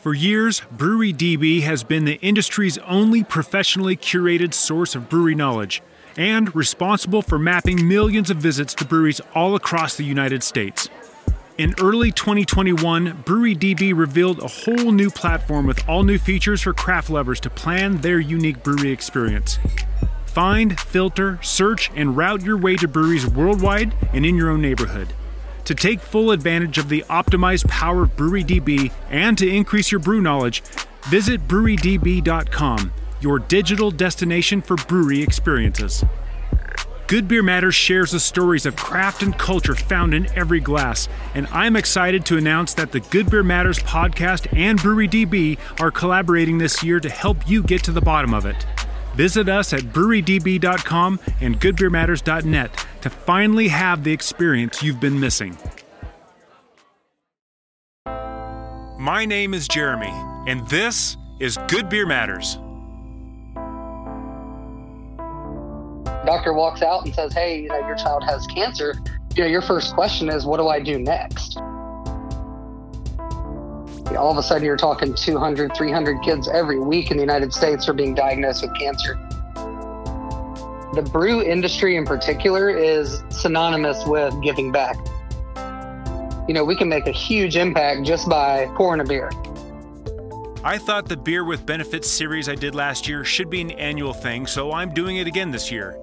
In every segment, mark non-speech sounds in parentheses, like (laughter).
For years, Brewery DB has been the industry's only professionally curated source of brewery knowledge and responsible for mapping millions of visits to breweries all across the United States. In early 2021, Brewery DB revealed a whole new platform with all new features for craft lovers to plan their unique brewery experience. Find, filter, search, and route your way to breweries worldwide and in your own neighborhood. To take full advantage of the optimized power of BreweryDB and to increase your brew knowledge, visit brewerydb.com, your digital destination for brewery experiences. Good Beer Matters shares the stories of craft and culture found in every glass, and I'm excited to announce that the Good Beer Matters podcast and BreweryDB are collaborating this year to help you get to the bottom of it. Visit us at brewerydb.com and goodbeermatters.net to finally have the experience you've been missing. My name is Jeremy, and this is Good Beer Matters. doctor walks out and says, "Hey, you know, your child has cancer," you know, your first question is, "What do I do next?" All of a sudden, you're talking 200, 300 kids every week in the United States are being diagnosed with cancer. The brew industry, in particular, is synonymous with giving back. You know, we can make a huge impact just by pouring a beer. I thought the Beer with Benefits series I did last year should be an annual thing, so I'm doing it again this year.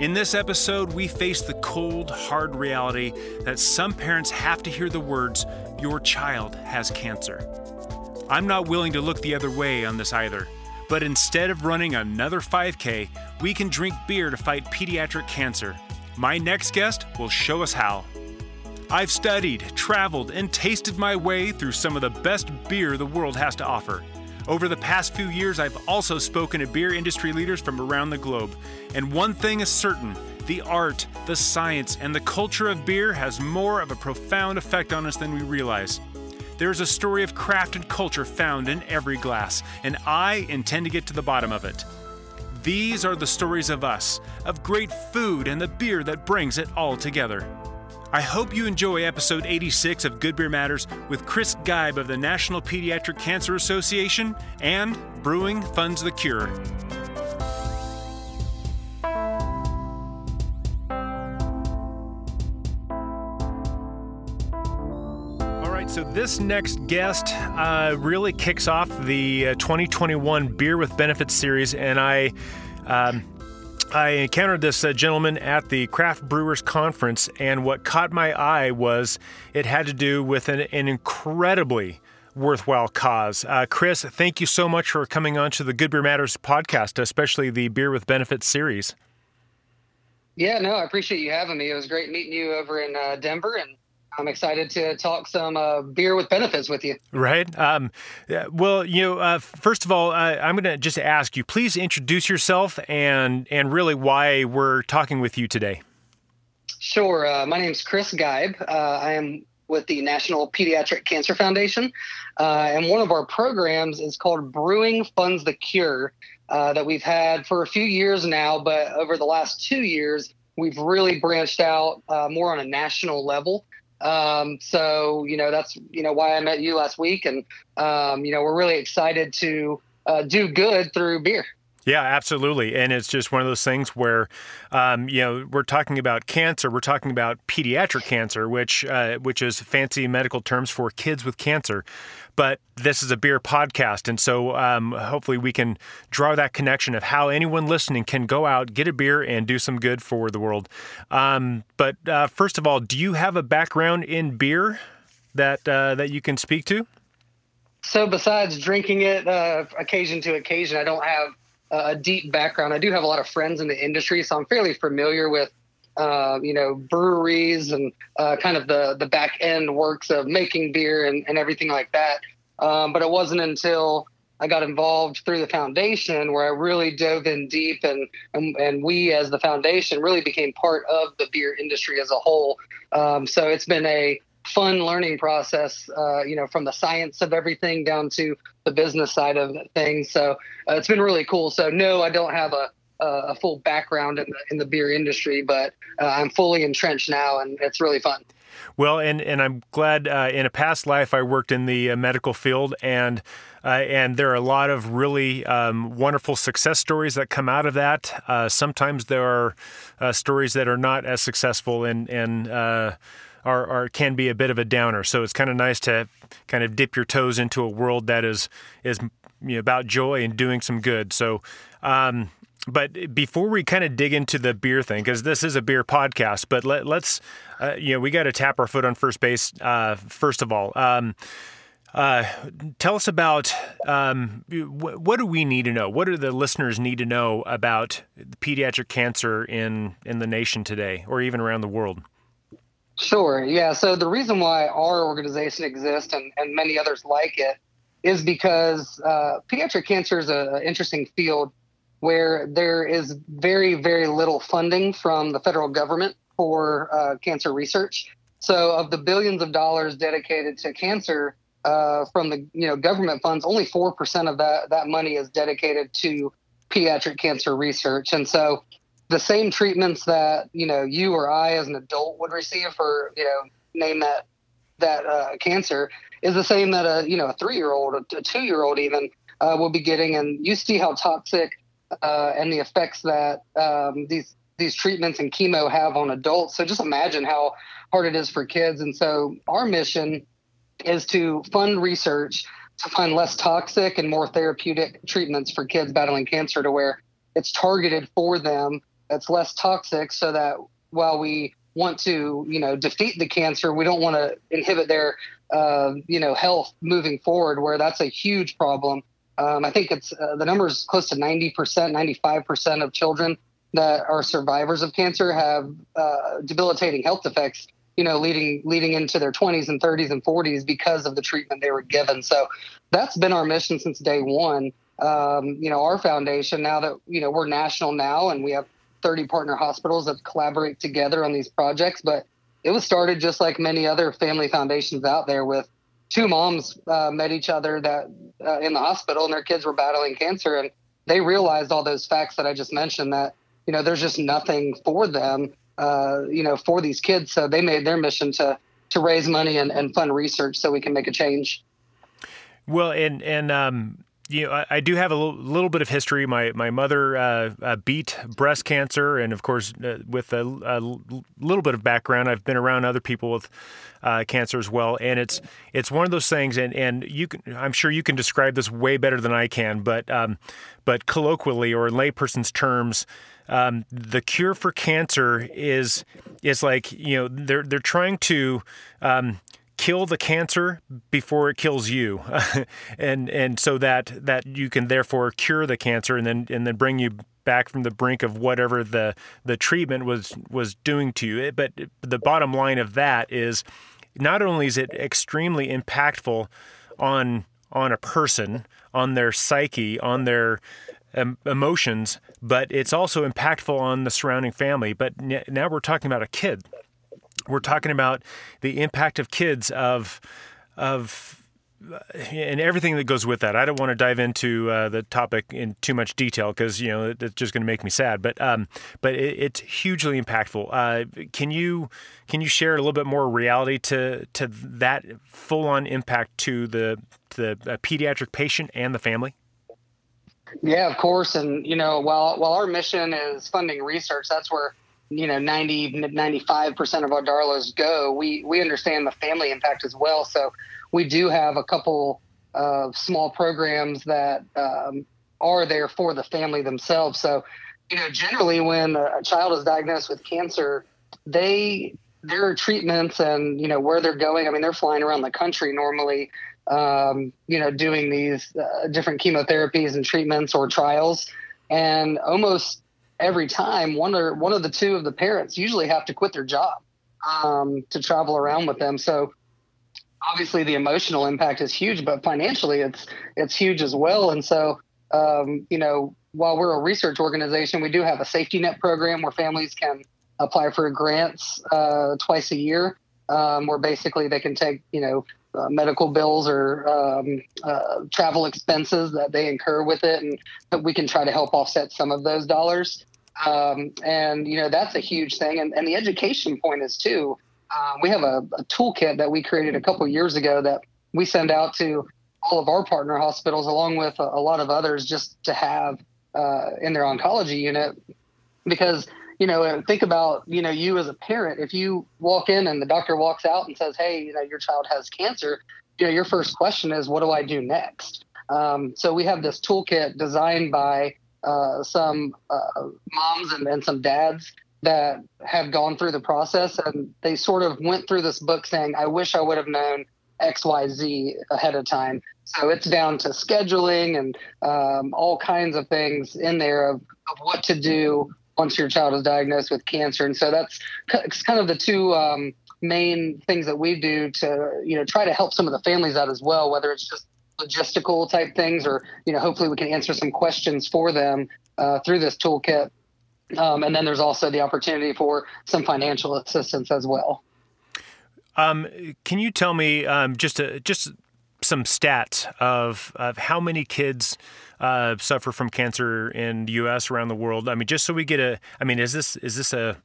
In this episode, we face the cold, hard reality that some parents have to hear the words, Your child has cancer. I'm not willing to look the other way on this either, but instead of running another 5K, we can drink beer to fight pediatric cancer. My next guest will show us how. I've studied, traveled, and tasted my way through some of the best beer the world has to offer. Over the past few years, I've also spoken to beer industry leaders from around the globe. And one thing is certain the art, the science, and the culture of beer has more of a profound effect on us than we realize. There's a story of craft and culture found in every glass, and I intend to get to the bottom of it. These are the stories of us, of great food and the beer that brings it all together. I hope you enjoy episode 86 of Good Beer Matters with Chris Geib of the National Pediatric Cancer Association and Brewing Funds the Cure. All right, So, this next guest uh, really kicks off the uh, 2021 Beer with Benefits series, and I um, I encountered this uh, gentleman at the Craft Brewers Conference, and what caught my eye was it had to do with an, an incredibly worthwhile cause. Uh, Chris, thank you so much for coming on to the Good Beer Matters podcast, especially the Beer with Benefits series. Yeah, no, I appreciate you having me. It was great meeting you over in uh, Denver, and I'm excited to talk some uh, beer with benefits with you. Right. Um, well, you know, uh, first of all, uh, I'm going to just ask you, please introduce yourself and and really why we're talking with you today. Sure. Uh, my name is Chris Geib. Uh, I am with the National Pediatric Cancer Foundation, uh, and one of our programs is called Brewing Funds the Cure. that we've had for a few years now, but over the last two years, we've really branched out more on a national level. Um, so you know that's you know why I met you last week, and um, you know we're really excited to uh, do good through beer. Yeah, absolutely. And it's just one of those things where, um, you know, we're talking about cancer. We're talking about pediatric cancer, which uh, which is fancy medical terms for kids with cancer. But this is a beer podcast, and so um, hopefully we can draw that connection of how anyone listening can go out, get a beer, and do some good for the world. Um, but uh, first of all, do you have a background in beer that uh, that you can speak to? So, besides drinking it uh, occasion to occasion, I don't have a deep background. I do have a lot of friends in the industry, so I'm fairly familiar with, uh, you know, breweries and uh, kind of the the back end works of making beer and, and everything like that. Um, but it wasn't until I got involved through the foundation where I really dove in deep, and and, and we as the foundation really became part of the beer industry as a whole. Um, so it's been a fun learning process, uh, you know, from the science of everything down to the business side of things. So uh, it's been really cool. So no, I don't have a a, a full background in the, in the beer industry, but uh, I'm fully entrenched now, and it's really fun. Well, and and I'm glad. Uh, in a past life, I worked in the uh, medical field, and uh, and there are a lot of really um, wonderful success stories that come out of that. Uh, sometimes there are uh, stories that are not as successful, and and uh, are, are can be a bit of a downer. So it's kind of nice to kind of dip your toes into a world that is is you know, about joy and doing some good. So. Um, but before we kind of dig into the beer thing, because this is a beer podcast, but let, us uh, you know, we got to tap our foot on first base uh, first of all. Um, uh, tell us about um, wh- what do we need to know? What do the listeners need to know about pediatric cancer in in the nation today, or even around the world? Sure. Yeah. So the reason why our organization exists and, and many others like it is because uh, pediatric cancer is an interesting field where there is very, very little funding from the federal government for uh, cancer research. So, of the billions of dollars dedicated to cancer uh, from the you know government funds, only four percent of that that money is dedicated to pediatric cancer research. And so, the same treatments that you know you or I as an adult would receive for you know name that that uh, cancer is the same that a you know a three year old, a two year old even uh, will be getting. And you see how toxic uh, and the effects that um, these these treatments and chemo have on adults. So just imagine how hard it is for kids. And so our mission is to fund research to find less toxic and more therapeutic treatments for kids battling cancer to where it's targeted for them that's less toxic so that while we want to you know defeat the cancer we don't want to inhibit their uh, you know health moving forward where that's a huge problem um, i think it's uh, the number is close to 90% 95% of children that are survivors of cancer have uh, debilitating health effects you know leading leading into their 20s and 30s and 40s because of the treatment they were given. So that's been our mission since day one. Um, you know our foundation now that you know we're national now and we have 30 partner hospitals that collaborate together on these projects but it was started just like many other family foundations out there with two moms uh, met each other that uh, in the hospital and their kids were battling cancer and they realized all those facts that i just mentioned that you know, there's just nothing for them, uh, you know, for these kids. So they made their mission to to raise money and, and fund research so we can make a change. Well, and and um, you know, I, I, do have a little, little, bit of history. My my mother uh, uh, beat breast cancer, and of course, uh, with a, a, little bit of background, I've been around other people with uh, cancer as well. And it's it's one of those things, and and you can, I'm sure you can describe this way better than I can, but um, but colloquially or in layperson's terms, um, the cure for cancer is is like you know they're they're trying to um, kill the cancer before it kills you, (laughs) and and so that that you can therefore cure the cancer and then and then bring you back from the brink of whatever the the treatment was was doing to you. But the bottom line of that is not only is it extremely impactful on on a person, on their psyche, on their emotions, but it's also impactful on the surrounding family. But now we're talking about a kid. We're talking about the impact of kids of of uh, and everything that goes with that. I don't want to dive into uh, the topic in too much detail because you know it's just going to make me sad. But um, but it, it's hugely impactful. Uh, can you can you share a little bit more reality to to that full on impact to the to the uh, pediatric patient and the family? Yeah, of course. And, you know, while, while our mission is funding research, that's where, you know, 90, 95% of our darlas go. We, we understand the family impact as well. So we do have a couple of small programs that um, are there for the family themselves. So, you know, generally when a child is diagnosed with cancer, they, their treatments and, you know, where they're going, I mean, they're flying around the country normally um, you know, doing these uh, different chemotherapies and treatments or trials. And almost every time, one or one of the two of the parents usually have to quit their job um, to travel around with them. So obviously, the emotional impact is huge, but financially, it's it's huge as well. And so, um, you know, while we're a research organization, we do have a safety net program where families can apply for grants uh, twice a year, um, where basically they can take, you know, uh, medical bills or um, uh, travel expenses that they incur with it, and that we can try to help offset some of those dollars. Um, and you know that's a huge thing, and, and the education point is too. uh, we have a, a, toolkit that we created a couple years ago that we send out to all of our partner hospitals, along with a, a lot of others, just to have uh, in their oncology unit. Because you know, think about you know you as a parent. If you walk in and the doctor walks out and says, "Hey, you know, your child has cancer," you know, your first question is, "What do I do next?" Um, so we have this toolkit designed by uh, some uh, moms and, and some dads that have gone through the process and they sort of went through this book saying, I wish I would have known XYZ ahead of time. So it's down to scheduling and um, all kinds of things in there of, of what to do once your child is diagnosed with cancer. And so that's kind of the two um, main things that we do to, you know, try to help some of the families out as well, whether it's just logistical type things or, you know, hopefully we can answer some questions for them uh, through this toolkit. Um, and then there's also the opportunity for some financial assistance as well. Um, can you tell me um, just a, just some stats of of how many kids uh, suffer from cancer in the U.S. around the world? I mean, just so we get a. I mean, is this is this a?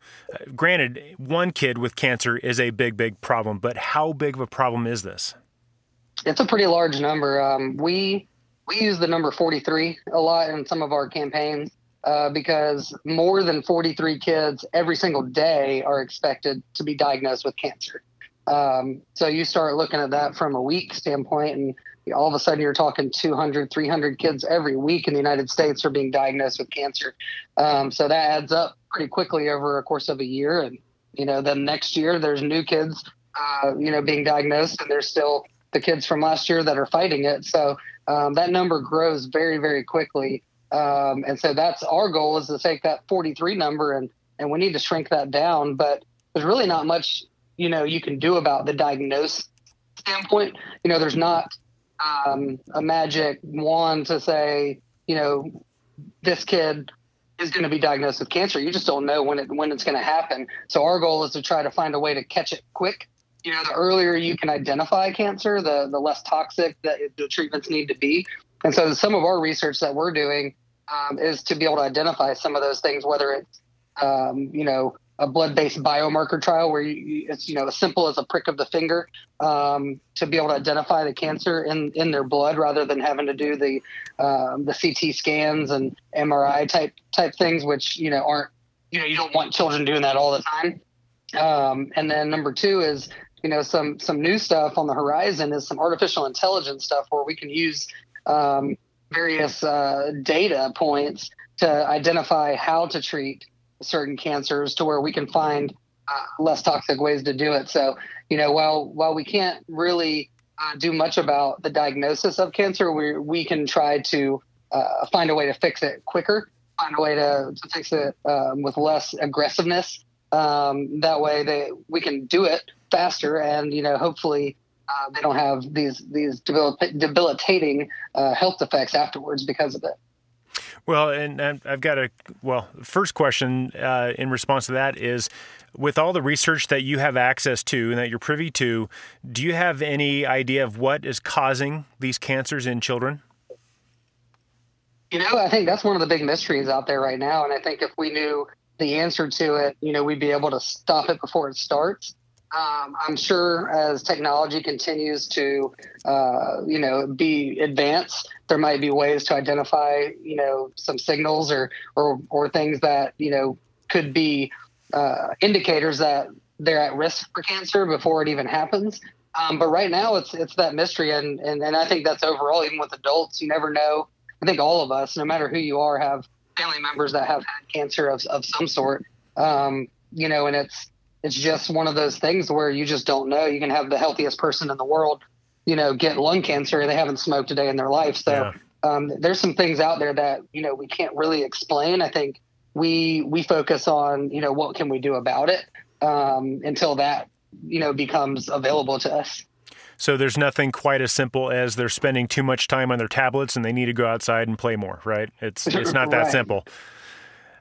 Granted, one kid with cancer is a big big problem, but how big of a problem is this? It's a pretty large number. Um, we we use the number 43 a lot in some of our campaigns uh, because more than 43 kids every single day are expected to be diagnosed with cancer. Um, so you start looking at that from a week standpoint, and all of a sudden you're talking 200, 300 kids every week in the United States are being diagnosed with cancer. Um, so that adds up pretty quickly over a course of a year. And, you know, then next year there's new kids, uh, you know, being diagnosed, and there's still the kids from last year that are fighting it. So um, that number grows very, very quickly. Um, and so that's our goal is to take that 43 number and, and we need to shrink that down. But there's really not much you know you can do about the diagnosis standpoint. You know, there's not um, a magic wand to say, you know, this kid is going to be diagnosed with cancer. You just don't know when it when it's going to happen. So our goal is to try to find a way to catch it quick. You know, the earlier you can identify cancer, the the less toxic that the treatments need to be. And so some of our research that we're doing um, is to be able to identify some of those things, whether it's um, you know a blood-based biomarker trial where you, it's you know as simple as a prick of the finger um, to be able to identify the cancer in in their blood rather than having to do the um, the CT scans and MRI type type things, which you know aren't you know you don't want children doing that all the time. Um, and then number two is you know some some new stuff on the horizon is some artificial intelligence stuff where we can use um, various uh, data points to identify how to treat certain cancers to where we can find uh, less toxic ways to do it. So, you know, while while we can't really uh, do much about the diagnosis of cancer, we we can try to uh, find a way to fix it quicker, find a way to, to fix it um, with less aggressiveness. Um, that way, they we can do it faster, and you know, hopefully. Uh, they don't have these these debilitating uh, health effects afterwards because of it. Well, and, I've got a well. First question uh, in response to that is, with all the research that you have access to and that you're privy to, do you have any idea of what is causing these cancers in children? You know, I think that's one of the big mysteries out there right now, and I think if we knew the answer to it, you know, we'd be able to stop it before it starts. Um, I'm sure as technology continues to, uh, you know, be advanced, there might be ways to identify, you know, some signals or or or things that you know could be uh, indicators that they're at risk for cancer before it even happens. Um, but right now, it's it's that mystery, and, and and I think that's overall. Even with adults, you never know. I think all of us, no matter who you are, have family members that have had cancer of of some sort. Um, you know, and it's it's just one of those things where you just don't know. You can have the healthiest person in the world, you know, get lung cancer and they haven't smoked a day in their life. So yeah. um, there's some things out there that you know we can't really explain. I think we we focus on you know what can we do about it um, until that you know becomes available to us. So there's nothing quite as simple as they're spending too much time on their tablets and they need to go outside and play more, right? It's it's not that (laughs) right. simple.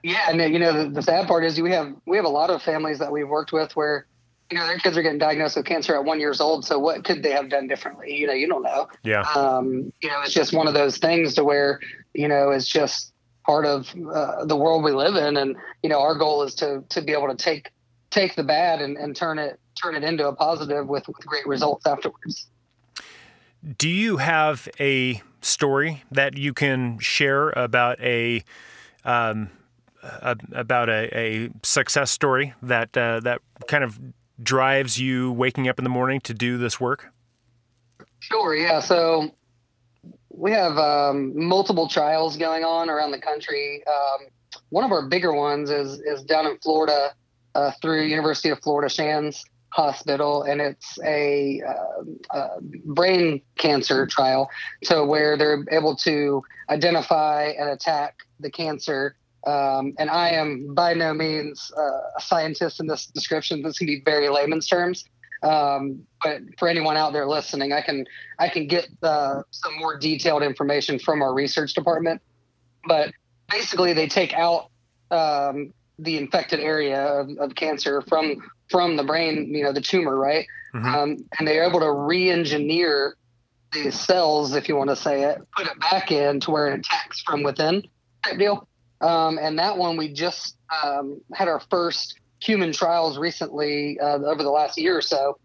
Yeah, and you know the, the, sad part is we have we have a lot of families that we've worked with where you know their kids are getting diagnosed with cancer at one years old. So what could they have done differently? You know, you don't know. Yeah. Um, you know, it's just one of those things to where you know it's just part of uh, the world we live in, and you know our goal is to to be able to take take the bad and, and turn it turn it into a positive with, with great results afterwards. Do you have a story that you can share about a um, a, about a, a, success story that uh, that kind of drives you waking up in the morning to do this work? Sure. Yeah. So we have um, multiple trials going on around the country. Um, one of our bigger ones is is down in Florida uh, through University of Florida Shands Hospital, and it's a, uh, a, brain cancer trial. So where they're able to identify and attack the cancer. Um, and I am by no means uh, a scientist in this description. This can be very layman's terms. Um, but for anyone out there listening, I can I can get uh, some more detailed information from our research department. But basically, they take out um, the infected area of, of, cancer from from the brain, you know, the tumor, right? Mm-hmm. Um, and they're able to re-engineer the cells, if you want to say it, put it back in to where it attacks from within type deal. Um, and that one we just um, had our first human trials recently uh, over the last year or so,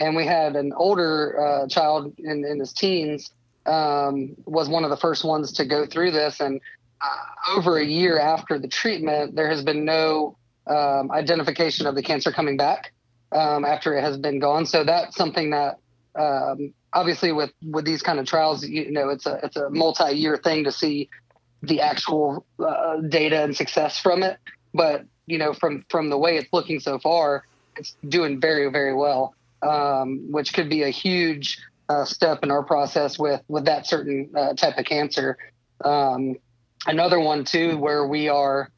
and we had an older uh, child in, in his teens um, was one of the first ones to go through this, and uh, over a year after the treatment, there has been no um, identification of the cancer coming back um, after it has been gone. So that's something that um, obviously with with these kind of trials, you know, it's a it's a multi year thing to see the actual uh, data and success from it. But you know, from from the way it's looking so far, it's doing very very well, um, which could be a huge uh, step in our process with with that certain uh, type of cancer. Um, another one too where we are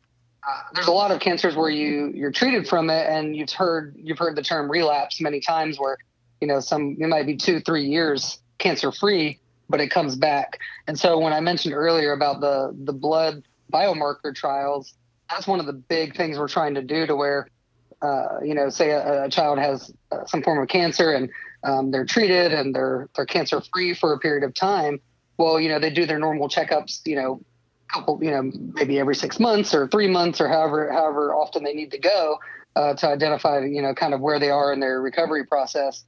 uh, there's a lot of cancers where you you're treated from it and you've heard you've heard the term relapse many times where you know some it might be two three years cancer free but it comes back and so when i mentioned earlier about the the blood biomarker trials that's one of the big things we're trying to do to where uh, you know say a, a child has uh, some form of cancer and um, they're treated and they're they're cancer free for a period of time well you know they do their normal checkups you know couple, you know, maybe every six months or three months or however however often they need to go uh, to identify, you know, kind of where they are in their recovery process.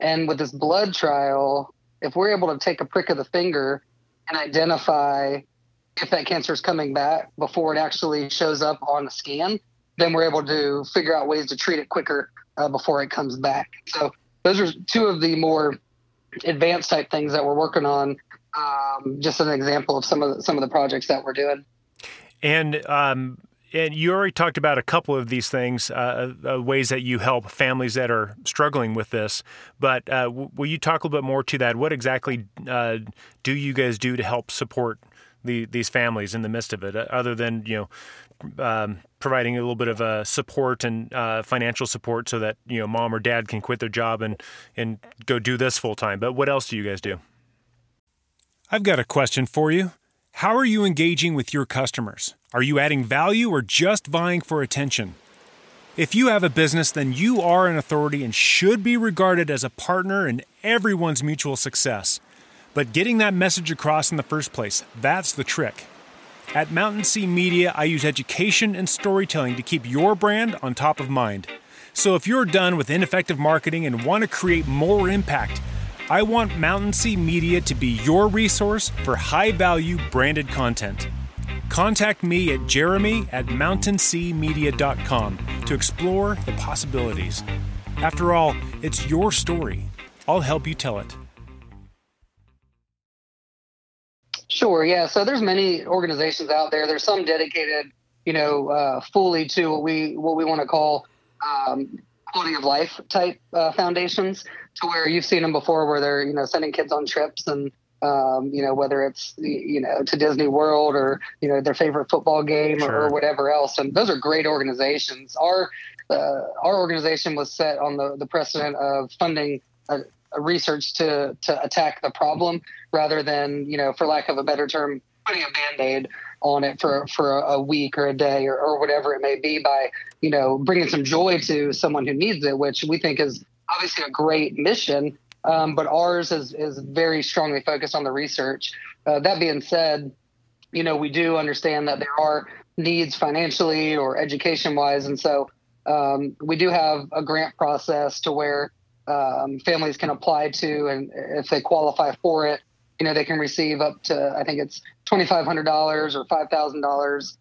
And with this blood trial, if we're able to take a prick of the finger and identify if that cancer is coming back before it actually shows up on the scan, then we're able to figure out ways to treat it quicker uh, before it comes back. So those are two of the more advanced type things that we're working on um, just an example of some of the, some of the projects that we're doing. And um, and you already talked about a couple of these things, uh, uh, ways that you help families that are struggling with this. But uh, w- will you talk a little bit more to that? What exactly uh, do you guys do to help support the, these families in the midst of it, uh, other than you know um, providing a little bit of uh, support and financial support so that you know mom or dad can quit their job and and go do this full time? But what else do you guys do? I've got a question for you. How are you engaging with your customers? Are you adding value or just vying for attention? If you have a business, then you are an authority and should be regarded as a partner in everyone's mutual success. But getting that message across in the first place, that's the trick. At Mountain Sea Media, I use education and storytelling to keep your brand on top of mind. So if you're done with ineffective marketing and want to create more impact, I want Mountain Sea Media to be your resource for high value branded content. Contact me at jeremy at mountainseamedia.com to explore the possibilities. After all, it's your story. I'll help you tell it. Sure, yeah. So there's many organizations out there. There's some dedicated, you know, uh, fully to what we what we want to call um, quality of life type uh, foundations to where you've seen them before where they're you know sending kids on trips and um, you know whether it's you know to Disney World or you know their favorite football game sure. or, or, whatever else and those are great organizations our uh, our organization was set on the, the precedent of funding a, a research to to attack the problem rather than you know for lack of a better term putting a band-aid on it for for a week or a day or, or whatever it may be by you know bringing some joy to someone who needs it which we think is obviously a great mission um, but ours is is very strongly focused on the research uh, that being said you know we do understand that there are needs financially or education wise and so um, we do have a grant process to where um, families can apply to, and if they qualify for it, you know, they can receive up to I think it's twenty five hundred dollars or five thousand um, dollars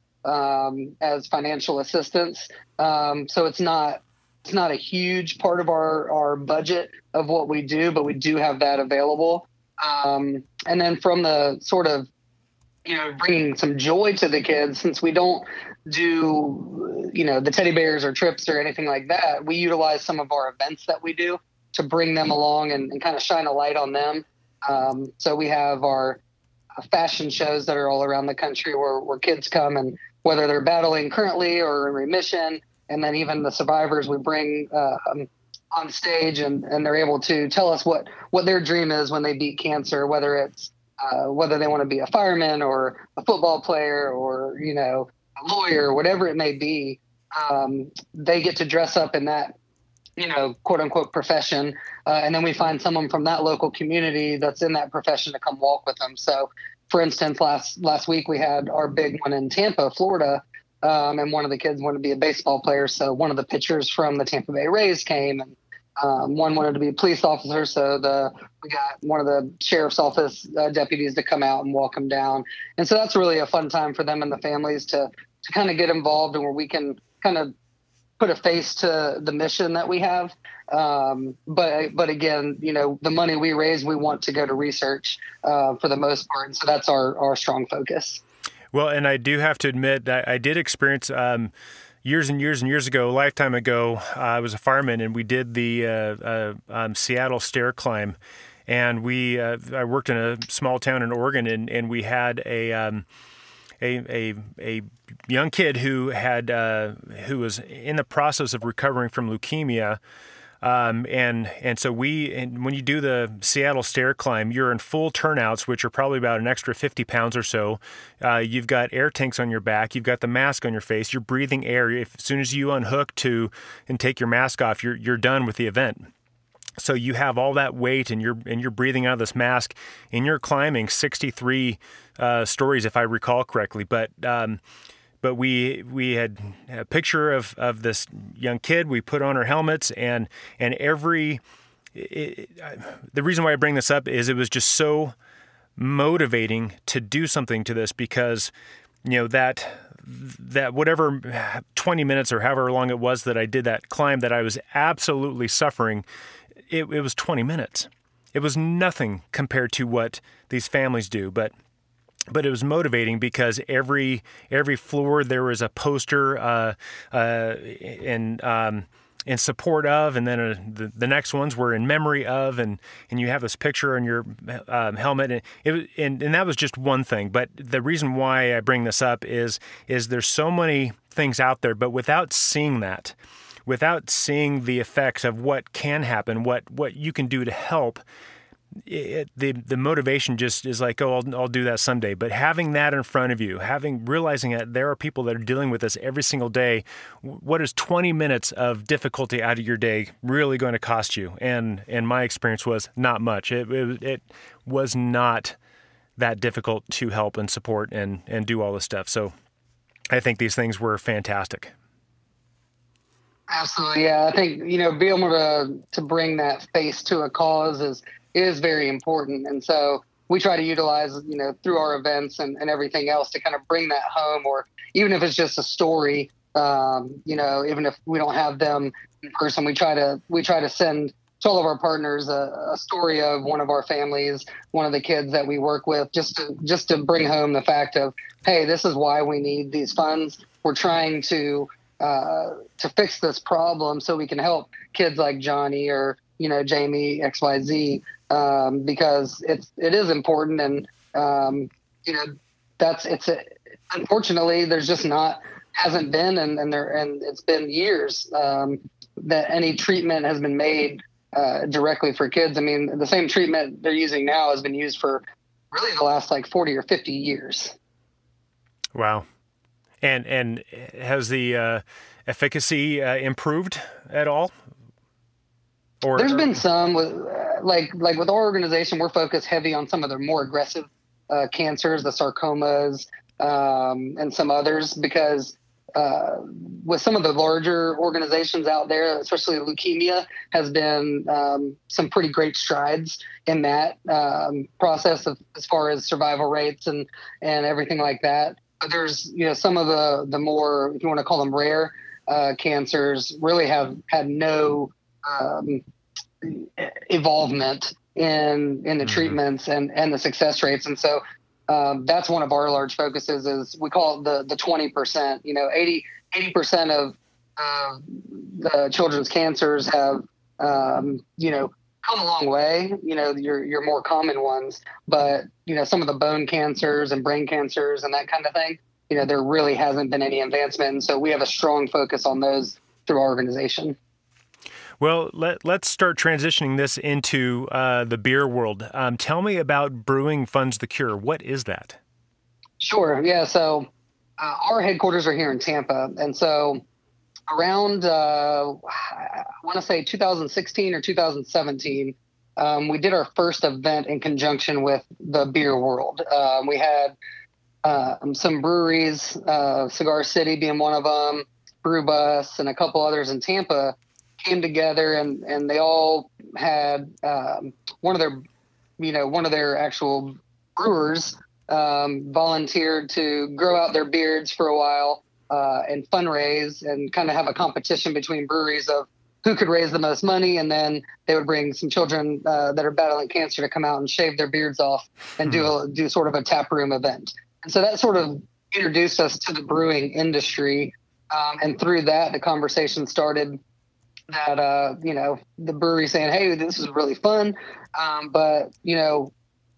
as financial assistance. Um, so it's not it's not a huge part of our our budget of what we do, but we do have that available. Um, and then from the sort of you know bringing some joy to the kids since we don't do you know the teddy bears or trips or anything like that we utilize some of our events that we do to bring them along and, and kind of shine a light on them um, so we have our uh, fashion shows that are all around the country where, where kids come and whether they're battling currently or in remission and then even the survivors we bring uh, on stage and, and they're able to tell us what, what their dream is when they beat cancer, whether it's uh, whether they want to be a fireman or a football player or, you know, a lawyer, whatever it may be. Um, they get to dress up in that, you know, quote unquote profession. Uh, and then we find someone from that local community that's in that profession to come walk with them. So, for instance, last last week we had our big one in Tampa, Florida, um, and one of the kids wanted to be a baseball player. So one of the pitchers from the Tampa Bay Rays came and um, one wanted to be a police officer, so the we got one of the sheriff's office uh, deputies to come out and walk them down, and so that's really a fun time for them and the families to to kind of get involved and where we can kind of put a face to the mission that we have. Um, but but again, you know, the money we raise, we want to go to research uh, for the most part, and so that's our our strong focus. Well, and I do have to admit that I did experience. Um, years and years and years ago, a lifetime ago, uh, I was a fireman and we did the uh, uh, um, Seattle stair climb. And we, uh, I worked in a small town in Oregon, and, and we had a, um, a, a, a young kid who had uh, who was in the process of recovering from leukemia, um, and and so we and when you do the Seattle stair climb, you're in full turnouts, which are probably about an extra 50 pounds or so. Uh, you've got air tanks on your back. You've got the mask on your face. You're breathing air. If, as soon as you unhook to and take your mask off, you're you're done with the event. So you have all that weight, and you're and you're breathing out of this mask, and you're climbing 63 uh, stories, if I recall correctly. But um, but we we had a picture of, of this young kid. We put on our helmets and and every it, the reason why I bring this up is it was just so motivating to do something to this because you know that that whatever 20 minutes or however long it was that I did that climb that I was absolutely suffering it, it was 20 minutes it was nothing compared to what these families do but but it was motivating because every every floor there was a poster uh, uh, and um, in support of, and then uh, the, the next ones were in memory of, and and you have this picture on your um, helmet, and it and, and that was just one thing. But the reason why I bring this up is is there's so many things out there, but without seeing that, without seeing the effects of what can happen, what what you can do to help it, the the motivation just is like, oh, I'll, I'll do that someday. But having that in front of you, having realizing that there are people that are dealing with this every single day, what is 20 minutes of difficulty out of your day really going to cost you? And and my experience was not much. It it, it was not that difficult to help and support and and do all this stuff. So I think these things were fantastic. Absolutely, yeah. I think you know being able to to bring that face to a cause is is very important. And so we try to utilize, you know, through our events and, and everything else to kind of bring that home, or even if it's just a story, um, you know, even if we don't have them in person, we try to we try to send to all of our partners a, a, story of one of our families, one of the kids that we work with, just to just to bring home the fact of, hey, this is why we need these funds. We're trying to uh, to fix this problem so we can help kids like Johnny or you know Jamie X Y Z um, because it's it is important and um, you know that's it's a, unfortunately there's just not hasn't been and, and there and it's been years um, that any treatment has been made uh, directly for kids. I mean, the same treatment they're using now has been used for really the last like 40 or 50 years. Wow. And and has the uh, efficacy uh, improved at all? Or there's been some with like like with our organization, we're focused heavy on some of the more aggressive uh, cancers, the sarcomas, um, and some others because uh, with some of the larger organizations out there, especially leukemia, has been um, some pretty great strides in that um, process of, as far as survival rates and and everything like that. But there's you know some of the the more if you want to call them rare uh, cancers really have had no um, evolvement in in the mm-hmm. treatments and and the success rates, and so um, that's one of our large focuses is we call it the the 20% you know 80 percent of uh, the children's cancers have um, you know come a long way. You know your your more common ones but you know some of the bone cancers and brain cancers and that kind of thing you know there really hasn't been any advancement. And so we have a strong focus on those through our organization well, let, let's start transitioning this into uh, the beer world. Um, tell me about Brewing Funds the Cure. What is that? Sure. Yeah. So uh, our headquarters are here in Tampa. And so around, uh, I want to say 2016 or 2017, um, we did our first event in conjunction with the beer world. Um, we had um, some breweries, uh, Cigar City being one of them, Brew Bus, and a couple others in Tampa came together and and they all had um, one of their you know one of their actual brewers um, volunteered to grow out their beards for a while uh, and fundraise and kind of have a competition between breweries of who could raise the most money. And then they would bring some children uh, that are battling cancer to come out and shave their beards off and do a, do sort of a tap room event. And so that sort of introduced us to the brewing industry um, and through that the conversation started that uh, you know the brewery saying, "Hey, this is really fun," um, but you know,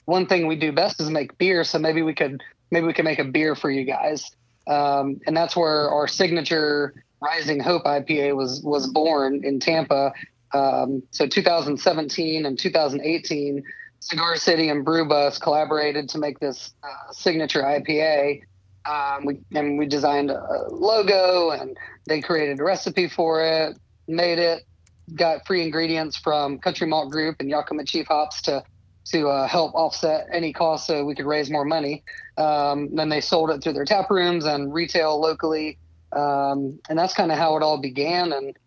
one thing we do best is make beer, so maybe we could maybe we could make a beer for you guys, um, and that's where our signature Rising Hope IPA was was born in Tampa. Um, so 2017 and 2018, Cigar City and Brew Bus collaborated to make this uh, signature IPA. Um, we and we designed a logo and they created a recipe for it made it, got free ingredients from Country Malt Group and Yakima Chief Hops to to uh, help offset any cost so we could raise more money. Um, then they sold it through their tap rooms and retail locally. Um, and that's kind of how it all began. And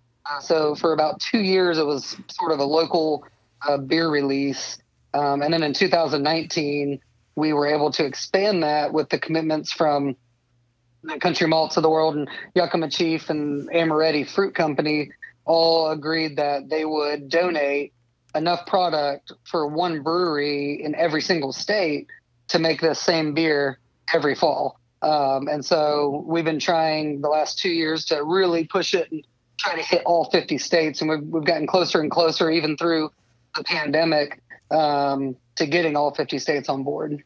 so for about two years, it was sort of a local uh, beer release. Um, and then in 2019, we were able to expand that with the commitments from the Country Malts of the world and Yakima Chief and Amoretti Fruit Company all agreed that they would donate enough product for one brewery in every single state to make the same beer every fall. Um, and so we've been trying the last two years to really push it and try to hit all 50 states. And we've, we've gotten closer and closer, even through the pandemic, um, to getting all 50 states on board.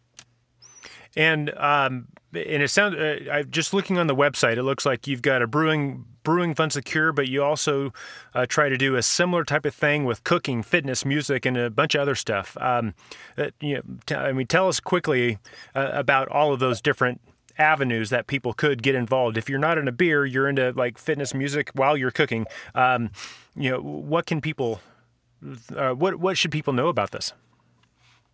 And um, and it sounds. Uh, just looking on the website, it looks like you've got a brewing brewing Funds the Cure, but you also uh, try to do a similar type of thing with cooking, fitness, music, and a bunch of other stuff. Um, uh, you know, t- I mean, tell us quickly uh, about all of those different avenues that people could get involved. If you're not into beer, you're into like fitness, music while you're cooking. Um, you know, what can people? Uh, what what should people know about this?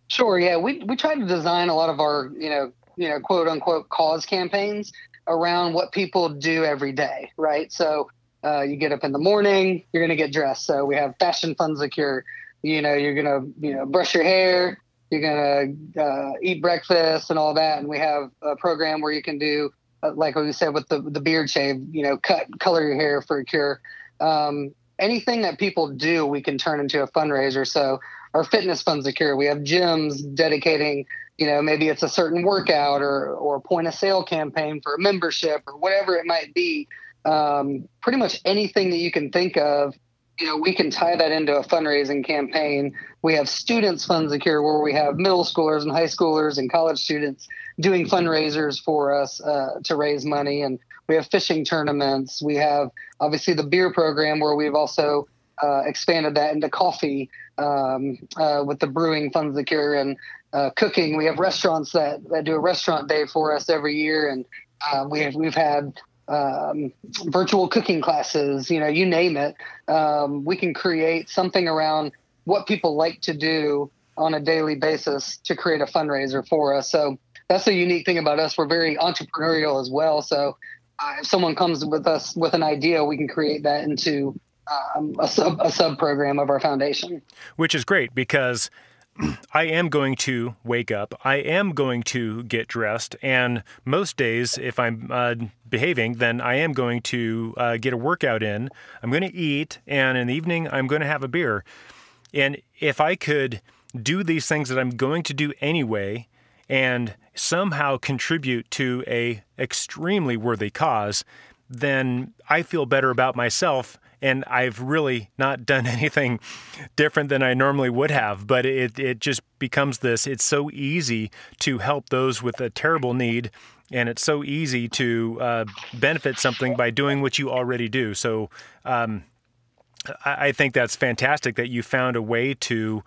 Sure. Yeah, we we try to design a lot of our you know you know quote unquote cause campaigns around what people do every day, right? So uh, you get up in the morning, you're going to get dressed. So we have fashion Funds the Cure. You know, you're going to you know brush your hair, you're going to uh, eat breakfast and all that. And we have a program where you can do uh, like we said with the the beard shave. You know, cut color your hair for a cure. Um, anything that people do, we can turn into a fundraiser. So our fitness Funds the Cure. We have gyms dedicating you know maybe it's a certain workout or or point of sale campaign for a membership or whatever it might be. Um, pretty much anything that you can think of you know we can tie that into a fundraising campaign. We have students Funds the Cure where we have middle schoolers and high schoolers and college students doing fundraisers for us uh, to raise money. And we have fishing tournaments. We have obviously the beer program where we've also uh, expanded that into coffee um, uh, with the brewing Funds the Cure and uh, cooking. We have restaurants that, that do a restaurant day for us every year, and uh, we have we've had um, virtual cooking classes. You know, you name it. Um, we can create something around what people like to do on a daily basis to create a fundraiser for us. So that's the unique thing about us. We're very entrepreneurial as well. So uh, if someone comes with us with an idea, we can create that into um, a sub a sub program of our foundation. Which is great because (clears throat) I am going to wake up. I am going to get dressed, and most days, if I'm uh, behaving, then I am going to uh, get a workout in. I'm going to eat, and in the evening, I'm going to have a beer. And if I could do these things that I'm going to do anyway, and somehow contribute to a extremely worthy cause, then I feel better about myself and I've really not done (laughs) anything different than I normally would have. But it it just becomes this. It's so easy to help those with a terrible need, and it's so easy to uh, benefit something by doing what you already do. So. Um, I think that's fantastic that you found a way to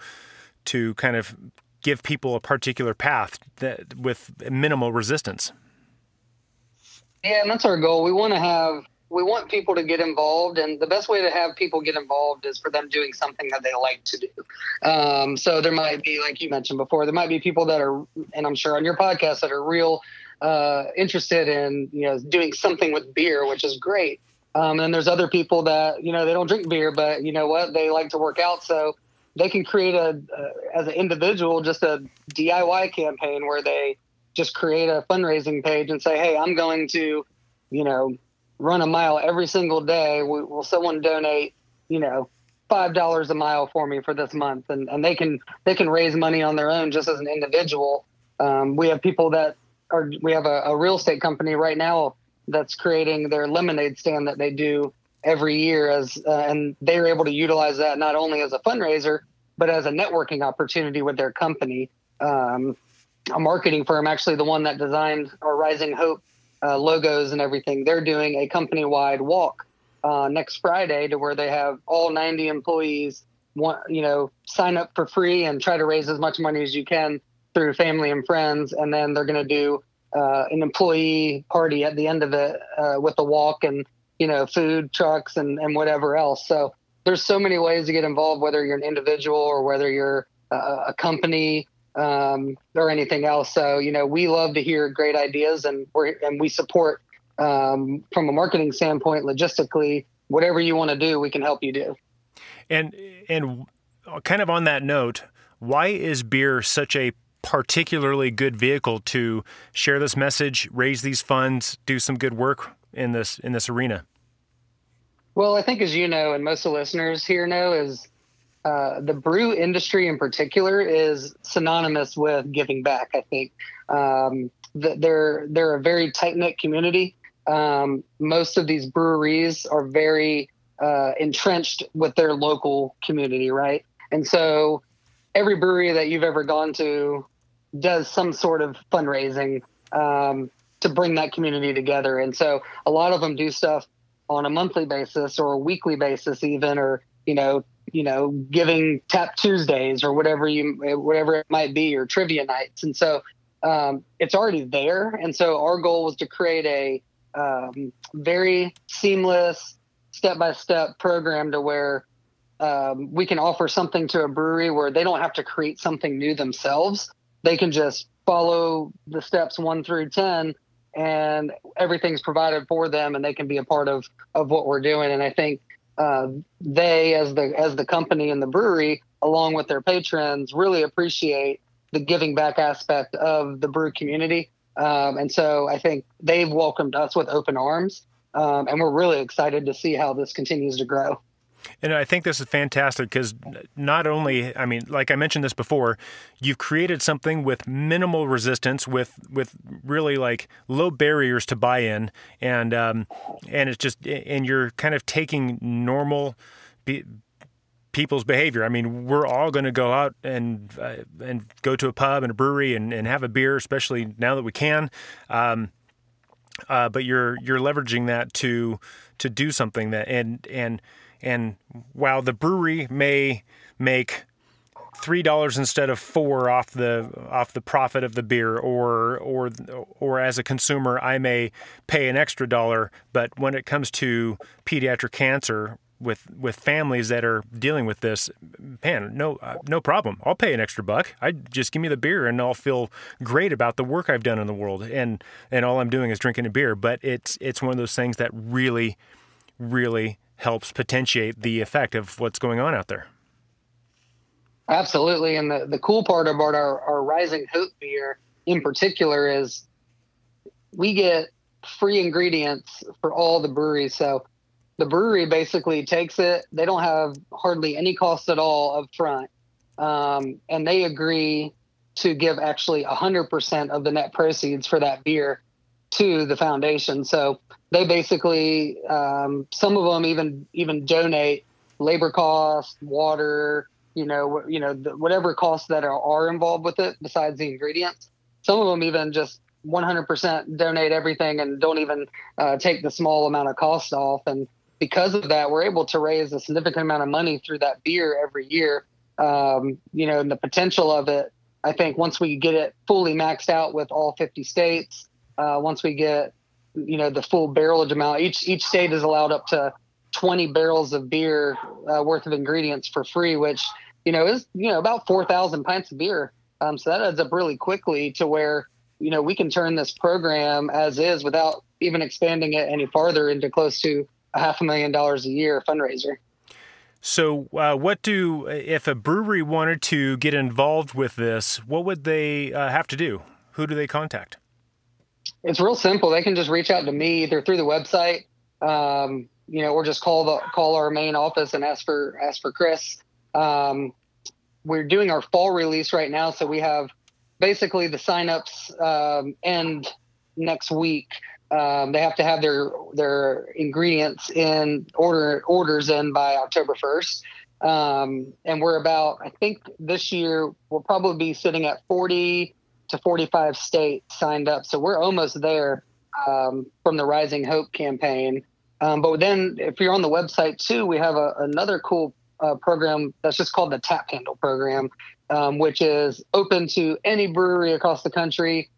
to kind of give people a particular path that, with minimal resistance. Yeah, and that's our goal. We want to have we want people to get involved, and the best way to have people get involved is for them doing something that they like to do. Um, so there might be, like you mentioned before, there might be people that are, and I'm sure on your podcast that are real uh, interested in you know doing something with beer, which is great. Um, and there's other people that you know they don't drink beer, but you know what they like to work out, so they can create a uh, as an individual just a DIY campaign where they just create a fundraising page and say, hey, I'm going to you know run a mile every single day. Will, will someone donate, you know, five dollars a mile for me for this month? And and they can they can raise money on their own just as an individual. Um, we have people that are we have a, a real estate company right now that's creating their lemonade stand that they do every year as uh, and they're able to utilize that not only as a fundraiser but as a networking opportunity with their company um, a marketing firm actually the one that designed our rising hope uh, logos and everything, they're doing a company wide walk uh, next Friday to where they have all 90 employees, want, you know, sign up for free and try to raise as much money as you can through family and friends. And then they're going to do uh, an employee party at the end of it uh, with a walk and, you know, food trucks and, and whatever else. So there's so many ways to get involved, whether you're an individual or whether you're a company um, or anything else. So you know, we love to hear great ideas, and we and we support um, from a marketing standpoint, logistically, whatever you want to do, we can help you do. And and kind of on that note, why is beer such a particularly good vehicle to share this message, raise these funds, do some good work in this in this arena? Well, I think as you know, and most of the listeners here know, is uh, the brew industry in particular is synonymous with giving back. I think um, they're they're a very tight knit community. Um, most of these breweries are very uh, entrenched with their local community, right? And so every brewery that you've ever gone to does some sort of fundraising um, to bring that community together. And so a lot of them do stuff on a monthly basis or a weekly basis, even, or you know, you know, giving tap Tuesdays or whatever you, whatever it might be, or trivia nights. And so um, it's already there. And so our goal was to create a um, very seamless, step by step program to where um, we can offer something to a brewery where they don't have to create something new themselves. They can just follow the steps one through 10 and everything's provided for them and they can be a part of, of what we're doing. And I think uh, they, as the as the company and the brewery, along with their patrons, really appreciate the giving back aspect of the brew community. Um, and so I think they've welcomed us with open arms, um, and we're really excited to see how this continues to grow. And I think this is fantastic because not only, I mean, like I mentioned this before, you've created something with minimal resistance, with with really like low barriers to buy in, and um, and it's just, and you're kind of taking normal. Be, people's behavior. I mean, we're all going to go out and uh, and go to a pub and a brewery and, and have a beer, especially now that we can. Um, uh, but you're you're leveraging that to to do something that and and and while the brewery may make three dollars instead of four off the off the profit of the beer, or or or as a consumer, I may pay an extra dollar. But when it comes to pediatric cancer, with with families that are dealing with this, man, no uh, no problem. I'll pay an extra buck. I just give me the beer and I'll feel great about the work I've done in the world. And and all I'm doing is drinking a beer. But it's it's one of those things that really, really helps potentiate the effect of what's going on out there. Absolutely. And the, the cool part about our, our Rising Hope beer in particular is we get free ingredients for all the breweries. So the brewery basically takes it. They don't have hardly any cost at all up front. Um, and they agree to give actually 100% of the net proceeds for that beer to the foundation. So they basically, um, some of them even even donate labor costs, water, you know, you know, whatever costs that are, are involved with it besides the ingredients. Some of them even just 100% donate everything and don't even uh, take the small amount of cost off. And because of that, we're able to raise a significant amount of money through that beer every year. Um, you know, and the potential of it, I think once we get it fully maxed out with all 50 states, uh, once we get, you know, the full barrelage amount, each, each state is allowed up to 20 barrels of beer uh, worth of ingredients for free, which, you know, is, you know, about 4,000 pints of beer. Um, so that adds up really quickly to where, you know, we can turn this program as is without even expanding it any farther into close to a half a million dollars a year fundraiser. So, uh, what do if a brewery wanted to get involved with this? What would they uh, have to do? Who do they contact? It's real simple. They can just reach out to me either through the website, um, you know, or just call the call our main office and ask for ask for Chris. Um, we're doing our fall release right now, so we have basically the signups um, end next week. Um, they have to have their their ingredients in order orders in by October first, um, and we're about I think this year we'll probably be sitting at forty to forty five states signed up, so we're almost there um, from the Rising Hope campaign. Um, but then, if you're on the website too, we have a, another cool uh, program that's just called the Tap Handle program, um, which is open to any brewery across the country,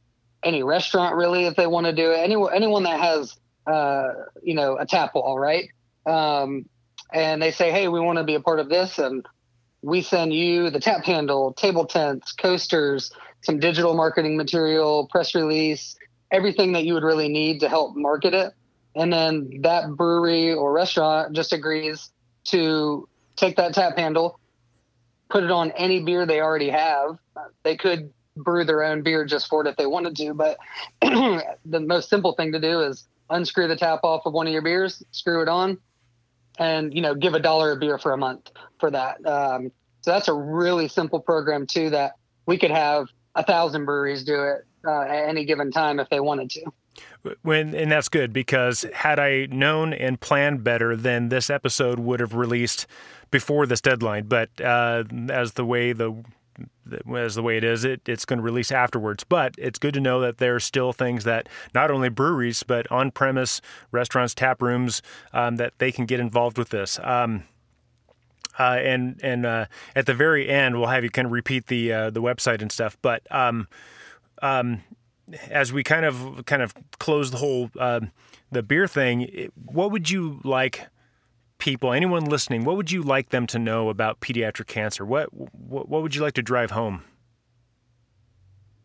any restaurant really if they want to do it. Anyone anyone that has uh, you know a tap wall, right? Um, and they say, hey, we want to be a part of this, and we send you the tap handle, table tents, coasters, some digital marketing material, press release, everything that you would really need to help market it. And then that brewery or restaurant just agrees to take that tap handle, put it on any beer they already have. They could brew their own beer just for it if they wanted to, but (clears throat) the most simple thing to do is unscrew the tap off of one of your beers, screw it on, and you know give a dollar a beer for a month for that. Um, so that's a really simple program too that we could have a thousand breweries do it uh, at any given time if they wanted to. When and that's good because had I known and planned better, then this episode would have released before this deadline. But uh, as the way the as the way it is, it, it's going to release afterwards. But it's good to know that there are still things that not only breweries but on-premise restaurants, tap rooms um, that they can get involved with this. Um, uh, and and uh, at the very end, we'll have you kind of repeat the uh, the website and stuff. But um, um as we kind of kind of close the whole um, the beer thing, what would you like? people, anyone listening, what would you like them to know about pediatric cancer? What what, what would you like to drive home?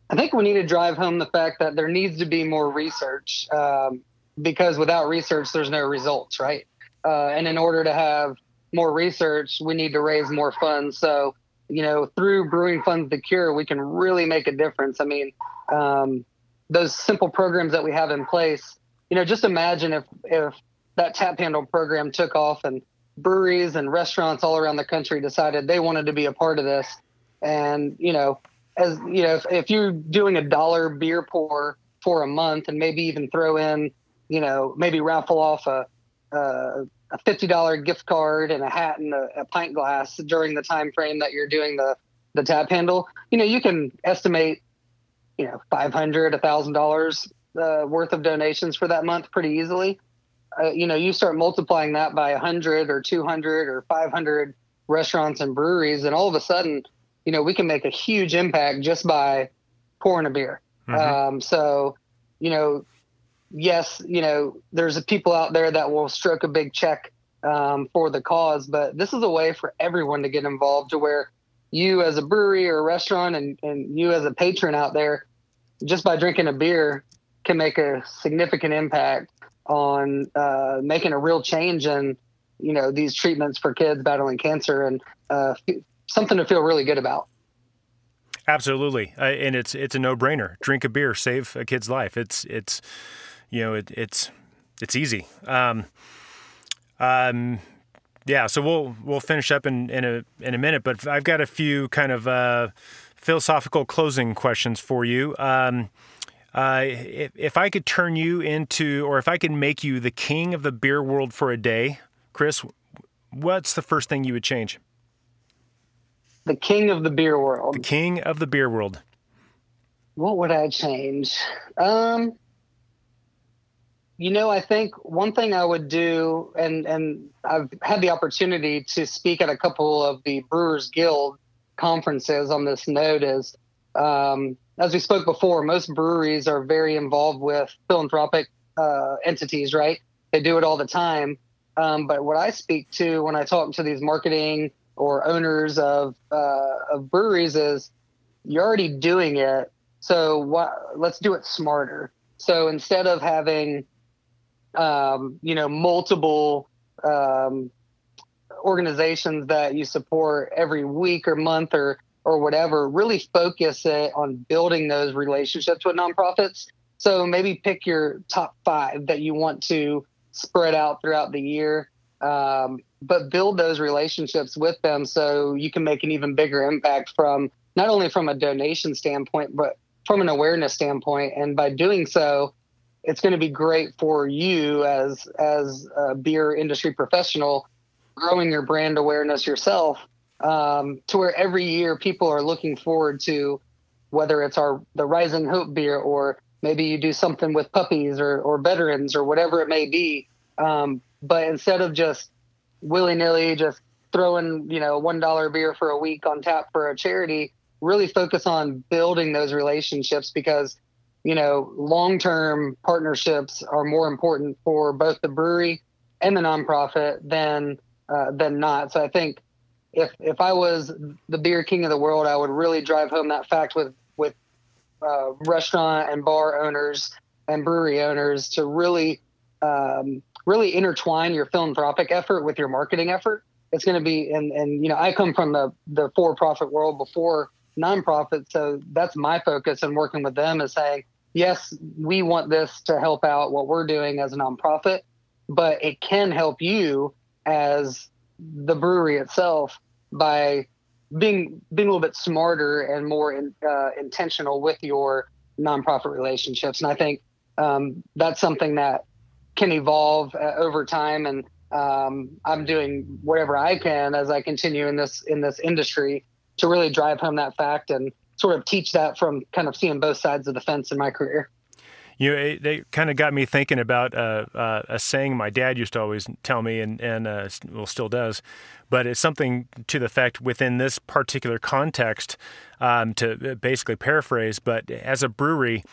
I think we need to drive home the fact that there needs to be more research um, because without research, there's no results, right? Uh, and in order to have more research, we need to raise more funds. So, you know, through Brewing Funds the Cure, we can really make a difference. I mean, um, those simple programs that we have in place, you know, just imagine if if that tap handle program took off and breweries and restaurants all around the country decided they wanted to be a part of this. And, you know, as you know, if, if you're doing a dollar beer pour for a month and maybe even throw in, you know, maybe raffle off a, a, a $50 gift card and a hat and a, a pint glass during the time frame that you're doing the, the tap handle, you know, you can estimate, you know, 500, a thousand dollars uh, worth of donations for that month pretty easily uh, you know, you start multiplying that by 100 or 200 or 500 restaurants and breweries, and all of a sudden, you know, we can make a huge impact just by pouring a beer. Mm-hmm. Um, so, you know, yes, you know, there's people out there that will stroke a big check um, for the cause. But this is a way for everyone to get involved to where you as a brewery or a restaurant and, and you as a patron out there, just by drinking a beer, can make a significant impact on uh, making a real change in you know these treatments for kids battling cancer and uh, something to feel really good about. Absolutely, uh, and it's it's a no brainer. Drink a beer, save a kid's life. It's it's you know it, it's it's easy. Um, um, yeah, so we'll we'll finish up in, in a in a minute, but I've got a few kind of uh, philosophical closing questions for you. Um, uh, if, if I could turn you into, or if I could make you the king of the beer world for a day, Chris, what's the first thing you would change? The king of the beer world. The king of the beer world. What would I change? Um, you know, I think one thing I would do, and and I've had the opportunity to speak at a couple of the Brewers Guild conferences on this note is, um, as we spoke before, most breweries are very involved with philanthropic uh, entities, right? They do it all the time. Um, but what I speak to when I talk to these marketing or owners of uh, of breweries is, you're already doing it, so what? Let's do it smarter. So instead of having um, you know, multiple um, organizations that you support every week or month or or whatever, really focus it on building those relationships with nonprofits. So maybe pick your top five that you want to spread out throughout the year, um, but build those relationships with them so you can make an even bigger impact from not only from a donation standpoint, but from an awareness standpoint. And by doing so, it's going to be great for you as as a beer industry professional growing your brand awareness yourself um, to where every year people are looking forward to whether it's our the rising hope beer or maybe you do something with puppies or, or veterans or whatever it may be. Um, but instead of just willy-nilly just throwing you know one dollar beer for a week on tap for a charity really focus on building those relationships because you know, long term partnerships are more important for both the brewery and the nonprofit than uh, than not. So I think if if I was the beer king of the world, I would really drive home that fact with with uh, restaurant and bar owners and brewery owners to really um, really intertwine your philanthropic effort with your marketing effort. It's going to be and and you know I come from the the for profit world before nonprofit, so that's my focus and working with them is saying yes, we want this to help out what we're doing as a nonprofit, but it can help you as the brewery itself by being being a little bit smarter and more in, uh, intentional with your nonprofit relationships. And I think um, that's something that can evolve uh, over time. And um, I'm doing whatever I can as I continue in this in this industry to really drive home that fact and sort of teach that from kind of seeing both sides of the fence in my career. You know, they kind of got me thinking about uh, uh, a saying my dad used to always tell me, and and uh, well still does, but it's something to the effect within this particular context. Um, to basically paraphrase, but as a brewery,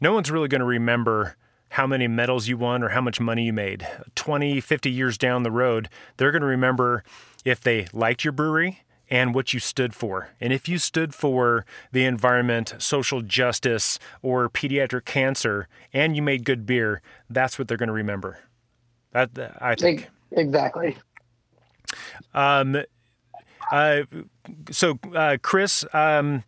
no one's really going to remember how many medals you won or how much money you made. 20, 50 years down the road, they're going to remember if they liked your brewery, and what you stood for. And if you stood for the environment, social justice, or pediatric cancer, and you made good beer, that's what they're going to remember. That I think exactly. Um, uh, so uh, Chris, um,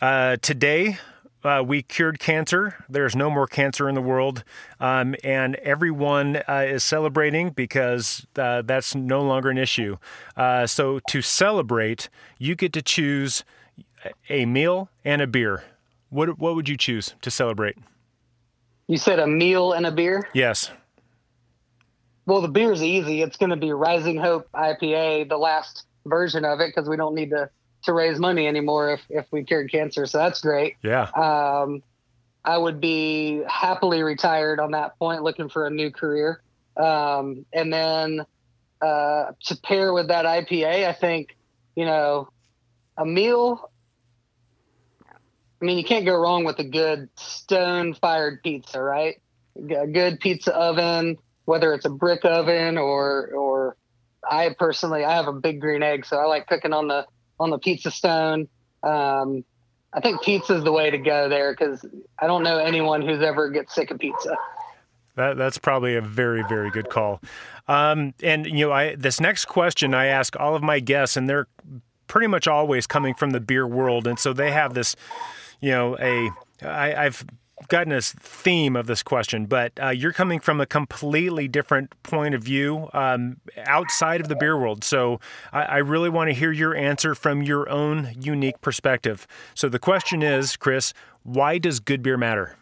uh, today uh, we cured cancer. There's no more cancer in the world. Um, and everyone uh, is celebrating because uh, that's no longer an issue. Uh, so, to celebrate, you get to choose a meal and a beer. What, what would you choose to celebrate? You said a meal and a beer? Yes. Well, the beer's easy. It's going to be Rising Hope IPA, the last version of it, because we don't need to to raise money anymore if, if we cured cancer. So that's great. Yeah. Um, I would be happily retired on that point, looking for a new career. Um, and then uh, to pair with that IPA, I think, you know, a meal. I mean, you can't go wrong with a good stone fired pizza, right? A good pizza oven, whether it's a brick oven or or I personally I have a big green egg, so I like cooking on the on the pizza stone. Um, I think pizza is the way to go there because I don't know anyone who's ever gets sick of pizza. That, that's probably a very very good call. Um, and you know, I this next question I ask all of my guests, and they're pretty much always coming from the beer world, and so they have this, you know, a I, I've gotten a theme of this question, but uh, you're coming from a completely different point of view um, outside of the beer world. So I, I really want to hear your answer from your own unique perspective. So the question is, Chris, why does good beer matter?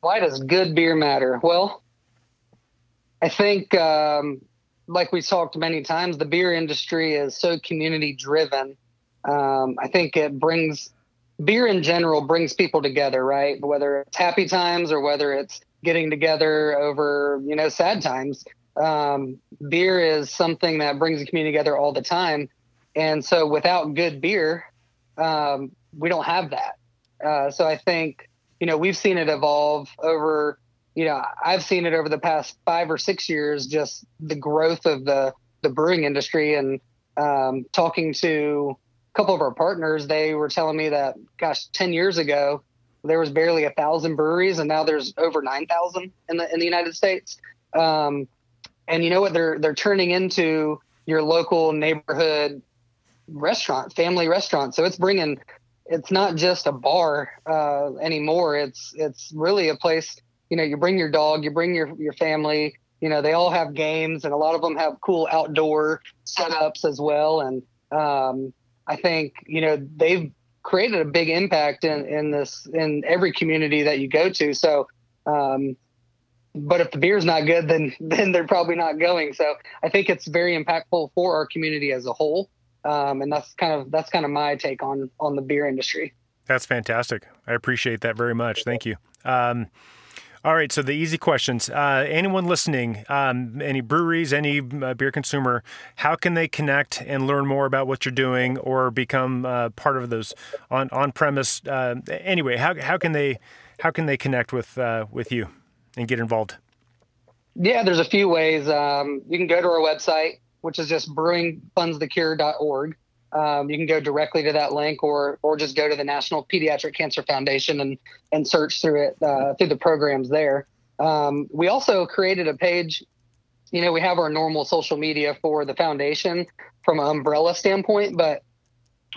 Why does good beer matter? Well, I think, um, like we talked many times, the beer industry is so community driven. Um, I think it brings beer in general brings people together, right? Whether it's happy times or whether it's getting together over, you know, sad times. Um, beer is something that brings the community together all the time. And so without good beer, um, we don't have that. Uh, so I think, you know, we've seen it evolve over, you know, I've seen it over the past five or six years, just the growth of the, the brewing industry and um, talking to couple of our partners, they were telling me that, gosh, 10 years ago, there was barely a thousand breweries and now there's over 9,000 in the, in the United States. Um, and you know what? They're, they're turning into your local neighborhood restaurant, family restaurant. So it's bringing, it's not just a bar uh, anymore. It's, it's really a place, you know, you bring your dog, you bring your, your family, you know, they all have games and a lot of them have cool outdoor setups as well. And, um, I think you know they've created a big impact in in this in every community that you go to. So, um, but if the beer's not good, then (laughs) then they're probably not going. So I think it's very impactful for our community as a whole, um, and that's kind of that's kind of my take on on the beer industry. That's fantastic. I appreciate that very much. Thank you. Um, all right, so the easy questions. Uh, anyone listening, um, any breweries, any uh, beer consumer, how can they connect and learn more about what you're doing or become uh, part of those on on premise? Uh, anyway, how how can they how can they connect with uh, with you and get involved? Yeah, there's a few ways. Um, you can go to our website, which is just brewingfundsthecure.org. Um, you can go directly to that link or or just go to the National Pediatric Cancer Foundation and and search through it uh, through the programs there. Um, we also created a page. You know, we have our normal social media for the foundation from an umbrella standpoint, but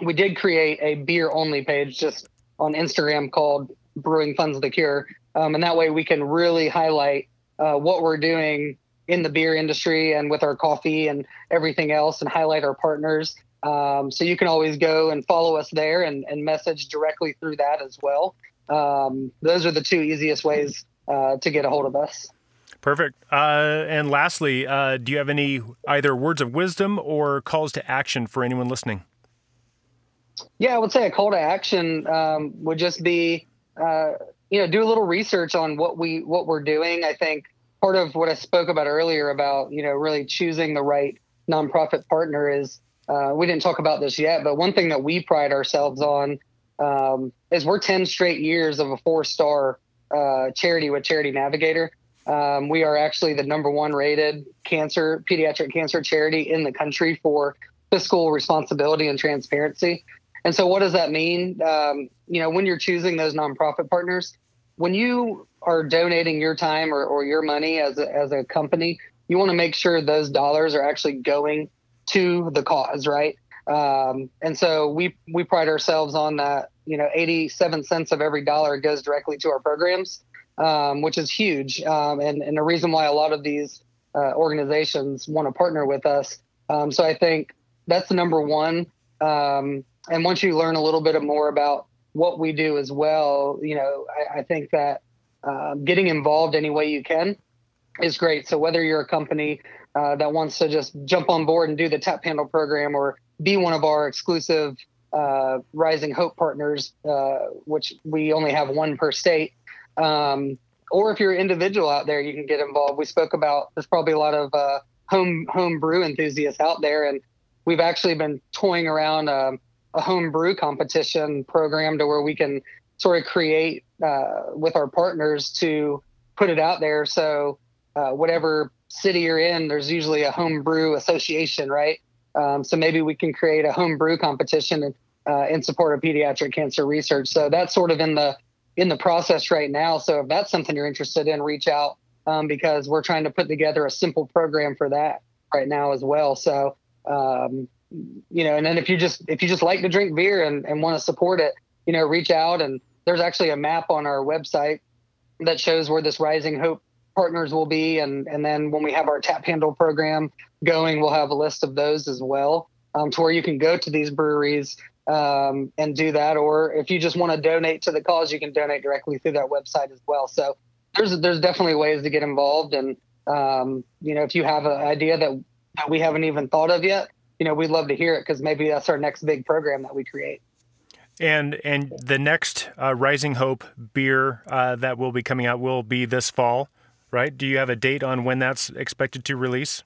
we did create a beer only page just on Instagram called Brewing Funds the Cure, um, and that way we can really highlight uh, what we're doing in the beer industry and with our coffee and everything else, and highlight our partners. Um, so you can always go and follow us there and, and message directly through that as well. Um, those are the two easiest ways uh, to get a hold of us. Perfect. Uh, and lastly, uh, do you have any either words of wisdom or calls to action for anyone listening? Yeah, I would say a call to action um, would just be, uh, you know, do a little research on what we what we're doing. I think part of what I spoke about earlier about you know really choosing the right nonprofit partner is uh, we didn't talk about this yet, but one thing that we pride ourselves on um, is we're 10 straight years of a four star uh, charity with Charity Navigator. Um, we are actually the number one rated cancer, pediatric cancer charity in the country for fiscal responsibility and transparency. And so, what does that mean? Um, you know, when you're choosing those nonprofit partners, when you are donating your time or, or your money as a, as a company, you want to make sure those dollars are actually going to the cause, right? Um, and so we we pride ourselves on that. You know, 87 cents of every dollar goes directly to our programs, um, which is huge. Um, and and the reason why a lot of these uh, organizations want to partner with us. Um, so I think that's the number one. Um, and once you learn a little bit more about what we do as well, you know, I, I think that uh, getting involved any way you can is great. So whether you're a company uh, that wants to just jump on board and do the tap handle program or be one of our exclusive uh, Rising Hope partners, uh, which we only have one per state. Um, or if you're an individual out there, you can get involved. We spoke about there's probably a lot of uh, home home brew enthusiasts out there, and we've actually been toying around a, um, a home brew competition program to where we can sort of create uh, with our partners to put it out there. So uh, whatever city you're in, there's usually a homebrew association, right? Um, so maybe we can create a homebrew competition in, uh, in support of pediatric cancer research. So that's sort of in the in the process right now. So if that's something you're interested in, reach out um, because we're trying to put together a simple program for that right now as well. So um, you know, and then if you just if you just like to drink beer and, and want to support it, you know, reach out and there's actually a map on our website that shows where this Rising Hope partners will be, and and then when we have our tap handle program going, we'll have a list of those as well, um, to where you can go to these breweries um, and do that. Or if you just want to donate to the cause, you can donate directly through that website as well. So there's there's definitely ways to get involved, and um, you know, if you have an idea that, that we haven't even thought of yet, you know, we'd love to hear it because maybe that's our next big program that we create. And and the next uh, Rising Hope beer uh, that will be coming out will be this fall, right? Do you have a date on when that's expected to release?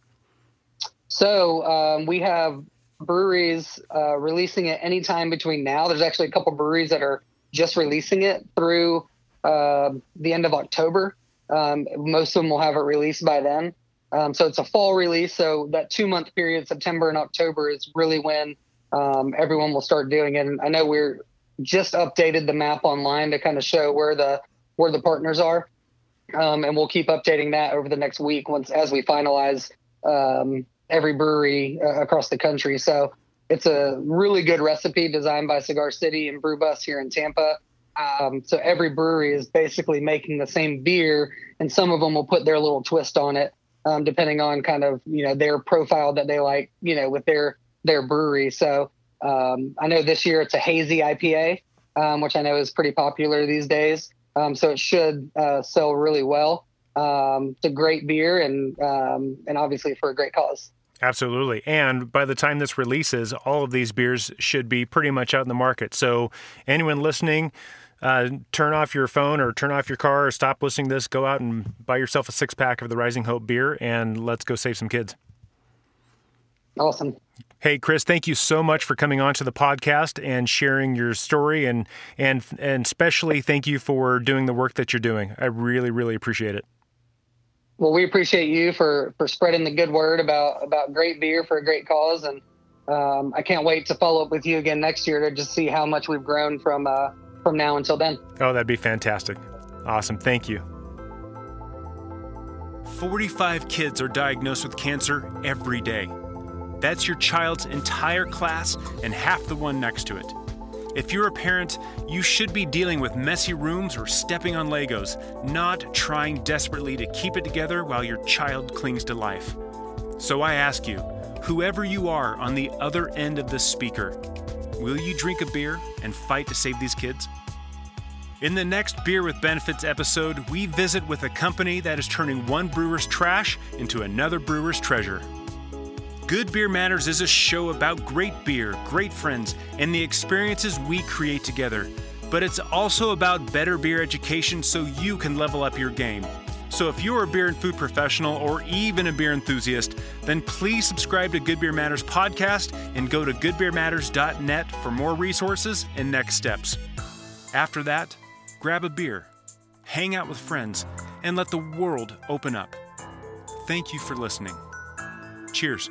So um, we have breweries uh, releasing it anytime between now. There's actually a couple breweries that are just releasing it through uh, the end of October. Um, most of them will have it released by then. Um, so it's a fall release. So that two month period, September and October, is really when um, everyone will start doing it. And I know we're just updated the map online to kind of show where the where the partners are, um, and we'll keep updating that over the next week once as we finalize um, every brewery uh, across the country. So it's a really good recipe designed by Cigar City and Brew Bus here in Tampa. Um, so every brewery is basically making the same beer, and some of them will put their little twist on it, um, depending on kind of you know their profile that they like, you know, with their their brewery. So um, I know this year it's a hazy IPA, um, which I know is pretty popular these days. Um, so it should uh, sell really well. Um, it's a great beer, and um, and obviously for a great cause. Absolutely. And by the time this releases, all of these beers should be pretty much out in the market. So anyone listening, uh, turn off your phone or turn off your car or stop listening to this. Go out and buy yourself a six pack of the Rising Hope beer and let's go save some kids. Awesome. Hey Chris, thank you so much for coming on to the podcast and sharing your story and and and especially thank you for doing the work that you're doing. I really really appreciate it. Well, we appreciate you for for spreading the good word about about great beer for a great cause and um, I can't wait to follow up with you again next year to just see how much we've grown from uh, from now until then. Oh, that'd be fantastic. Awesome. Thank you. 45 kids are diagnosed with cancer every day. That's your child's entire class and half the one next to it. If you're a parent, you should be dealing with messy rooms or stepping on Legos, not trying desperately to keep it together while your child clings to life. So I ask you, whoever you are on the other end of the speaker, will you drink a beer and fight to save these kids? In the next Beer with Benefits episode, we visit with a company that is turning one brewer's trash into another brewer's treasure. Good Beer Matters is a show about great beer, great friends, and the experiences we create together. But it's also about better beer education so you can level up your game. So if you're a beer and food professional or even a beer enthusiast, then please subscribe to Good Beer Matters podcast and go to goodbeermatters.net for more resources and next steps. After that, grab a beer, hang out with friends, and let the world open up. Thank you for listening. Cheers.